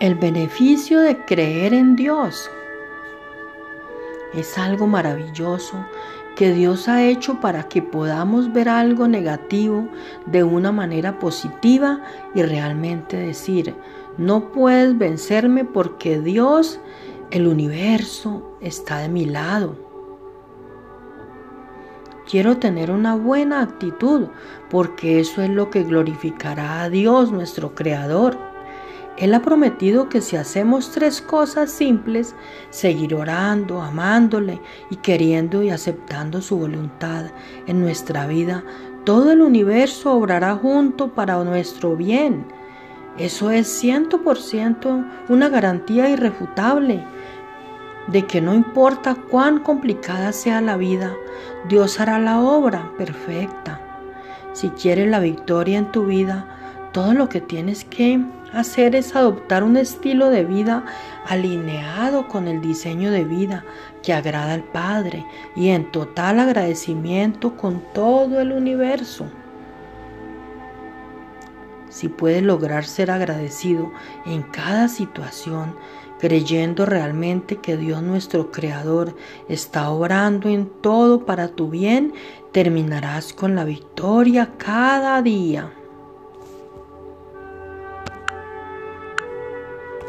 El beneficio de creer en Dios es algo maravilloso que Dios ha hecho para que podamos ver algo negativo de una manera positiva y realmente decir, no puedes vencerme porque Dios, el universo, está de mi lado. Quiero tener una buena actitud porque eso es lo que glorificará a Dios, nuestro Creador. Él ha prometido que si hacemos tres cosas simples, seguir orando, amándole y queriendo y aceptando su voluntad en nuestra vida, todo el universo obrará junto para nuestro bien. Eso es ciento por ciento una garantía irrefutable de que no importa cuán complicada sea la vida, Dios hará la obra perfecta. Si quieres la victoria en tu vida, todo lo que tienes que hacer es adoptar un estilo de vida alineado con el diseño de vida que agrada al Padre y en total agradecimiento con todo el universo. Si puedes lograr ser agradecido en cada situación, creyendo realmente que Dios nuestro Creador está obrando en todo para tu bien, terminarás con la victoria cada día.